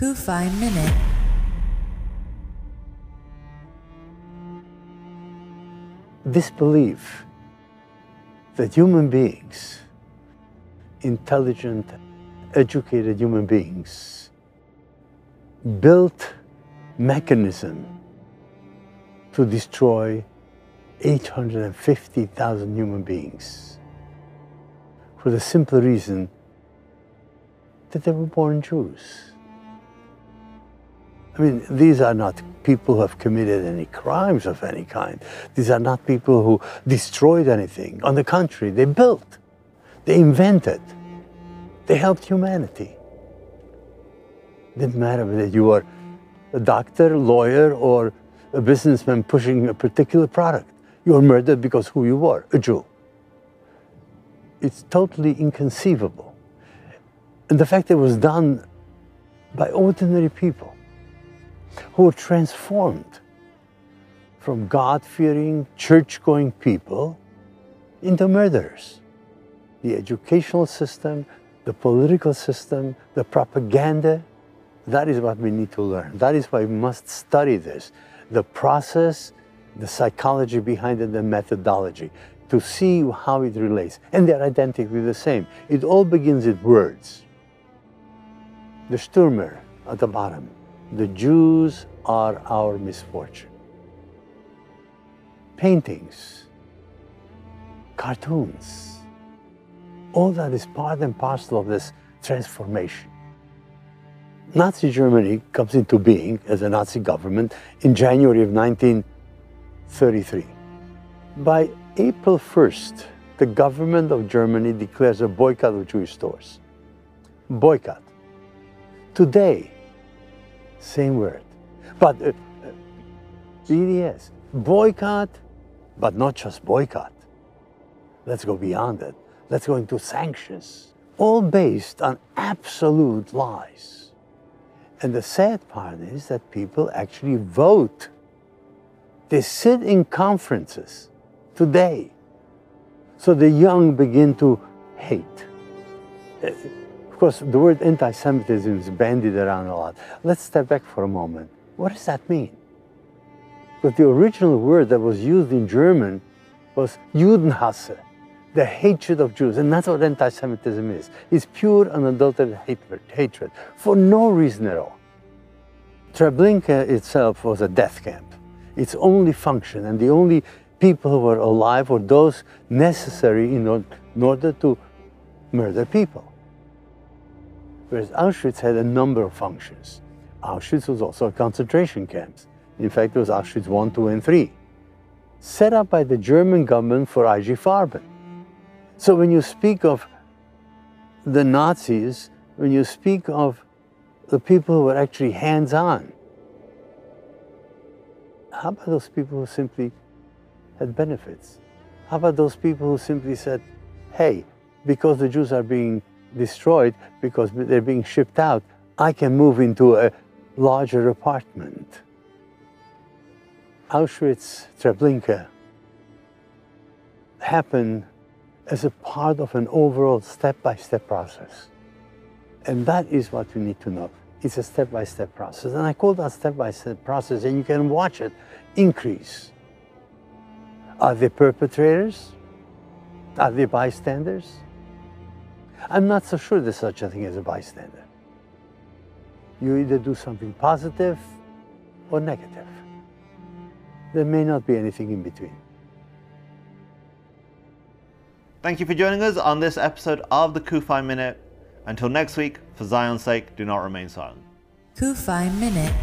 CUFI Minute. This belief that human beings, intelligent, educated human beings, built mechanism to destroy 850,000 human beings for the simple reason that they were born Jews. I mean, these are not people who have committed any crimes of any kind. These are not people who destroyed anything. On the contrary, they built, they invented, they helped humanity. It didn't matter whether you were a doctor, lawyer, or a businessman pushing a particular product. You were murdered because who you were, a Jew. It's totally inconceivable. And the fact that it was done by ordinary people who were transformed from God fearing, church going people into murderers. The educational system, the political system, the propaganda, that is what we need to learn. That is why we must study this the process, the psychology behind it, the methodology to see how it relates. And they're identically the same. It all begins with words. The Stürmer at the bottom the Jews are our misfortune. Paintings, cartoons, all that is part and parcel of this transformation. Nazi Germany comes into being as a Nazi government in January of 1933. By April 1st, the government of Germany declares a boycott of Jewish stores. Boycott. Today, same word. But uh, BDS, boycott, but not just boycott. Let's go beyond it. Let's go into sanctions, all based on absolute lies. And the sad part is that people actually vote. They sit in conferences today. So the young begin to hate Of course, the word anti-Semitism is bandied around a lot. Let's step back for a moment. What does that mean? Because the original word that was used in German was Judenhasse, the hatred of Jews. And that's what anti-Semitism is. It's pure unadulterated hatred, hatred for no reason at all. Treblinka itself was a death camp. Its only function and the only people who were alive were those necessary in order to murder people whereas Auschwitz had a number of functions. Auschwitz was also a concentration camp. In fact, it was Auschwitz 1, 2, and 3, set up by the German government for IG Farben. So when you speak of the Nazis, when you speak of the people who were actually hands-on, how about those people who simply had benefits? How about those people who simply said, hey, because the Jews are being destroyed because they're being shipped out, I can move into a larger apartment. Auschwitz Treblinka happened as a part of an overall step-by-step process. And that is what we need to know. It's a step-by-step process. And I call that step-by-step -step process, and you can watch it increase. Are they perpetrators? Are they bystanders? I'm not so sure there's such a thing as a bystander. You either do something positive or negative. There may not be anything in between. Thank you for joining us on this episode of the CUFI Minute. Until next week, for Zion's sake, do not remain silent. CUFI Minute.